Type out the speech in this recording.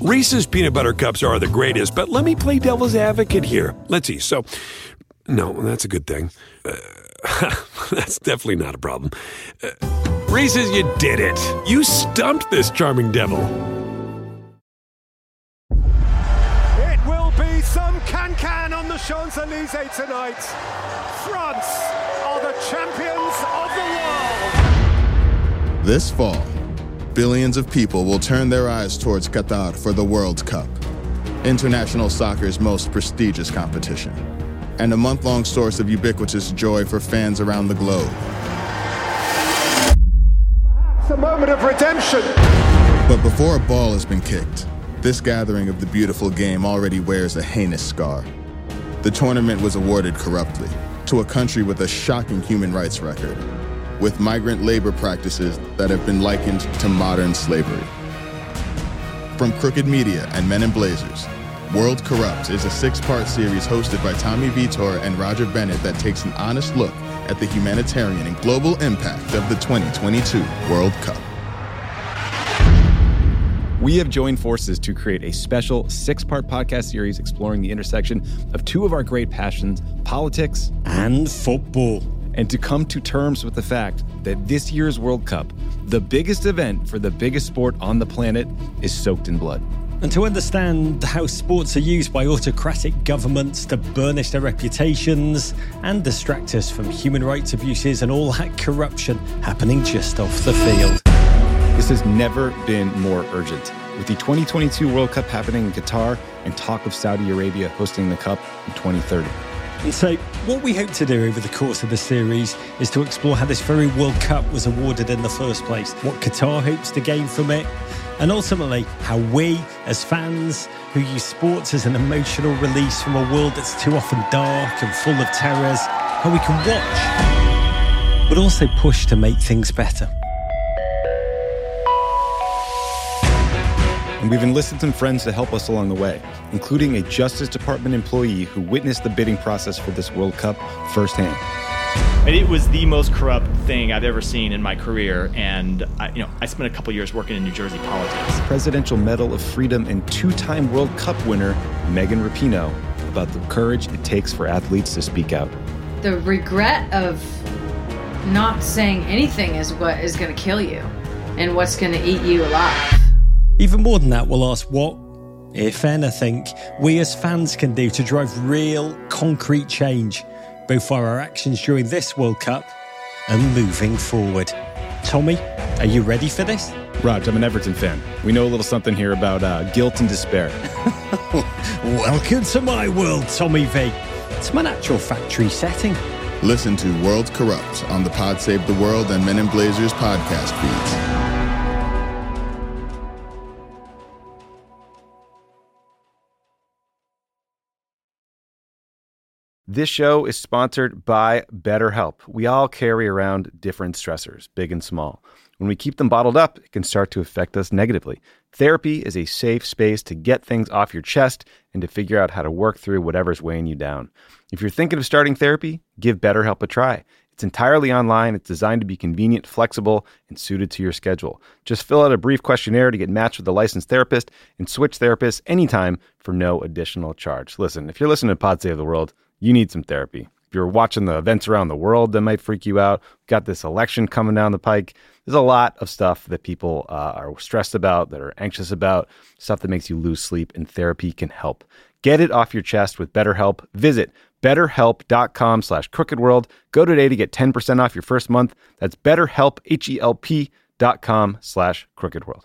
Reese's peanut butter cups are the greatest, but let me play devil's advocate here. Let's see. So, no, that's a good thing. Uh, that's definitely not a problem. Uh, Reese's, you did it. You stumped this charming devil. It will be some can-can on the Champs-Elysees tonight. France are the champions of the world. This fall, billions of people will turn their eyes towards Qatar for the World Cup, international soccer's most prestigious competition, and a month long source of ubiquitous joy for fans around the globe. It's a moment of redemption. But before a ball has been kicked, this gathering of the beautiful game already wears a heinous scar. The tournament was awarded corruptly to a country with a shocking human rights record with migrant labor practices that have been likened to modern slavery. From Crooked Media and Men in Blazers, World Corrupt is a six part series hosted by Tommy Vietor and Roger Bennett that takes an honest look at the humanitarian and global impact of the 2022 World Cup. We have joined forces to create a special six part podcast series exploring the intersection of two of our great passions politics and football and to come to terms with the fact that this year's World Cup, the biggest event for the biggest sport on the planet, is soaked in blood. And to understand how sports are used by autocratic governments to burnish their reputations and distract us from human rights abuses and all that corruption happening just off the field. This has never been more urgent. With the 2022 World Cup happening in Qatar and talk of Saudi Arabia hosting the Cup in 2030. So, what we hope to do over the course of the series is to explore how this very World Cup was awarded in the first place, what Qatar hopes to gain from it, and ultimately how we, as fans who use sports as an emotional release from a world that's too often dark and full of terrors, how we can watch, but also push to make things better. And we've enlisted some friends to help us along the way, including a Justice Department employee who witnessed the bidding process for this World Cup firsthand. It was the most corrupt thing I've ever seen in my career, and I, you know, I spent a couple years working in New Jersey politics. Presidential Medal of Freedom and two-time World Cup winner Megan Rapinoe about the courage it takes for athletes to speak out. The regret of not saying anything is what is going to kill you, and what's going to eat you alive. Even more than that, we'll ask what, if anything, we as fans can do to drive real, concrete change, both for our actions during this World Cup and moving forward. Tommy, are you ready for this? Rog, I'm an Everton fan. We know a little something here about uh, guilt and despair. Welcome to my world, Tommy V. It's my natural factory setting. Listen to World Corrupt on the Pod Save the World and Men in Blazers podcast feeds. This show is sponsored by BetterHelp. We all carry around different stressors, big and small. When we keep them bottled up, it can start to affect us negatively. Therapy is a safe space to get things off your chest and to figure out how to work through whatever's weighing you down. If you're thinking of starting therapy, give BetterHelp a try. It's entirely online, it's designed to be convenient, flexible, and suited to your schedule. Just fill out a brief questionnaire to get matched with a licensed therapist and switch therapists anytime for no additional charge. Listen, if you're listening to Pod Save the World, you need some therapy. If you're watching the events around the world that might freak you out, got this election coming down the pike. There's a lot of stuff that people uh, are stressed about, that are anxious about, stuff that makes you lose sleep, and therapy can help. Get it off your chest with BetterHelp. Visit betterhelp.com slash crookedworld. Go today to get 10% off your first month. That's betterhelp, H-E-L-P dot com slash crookedworld.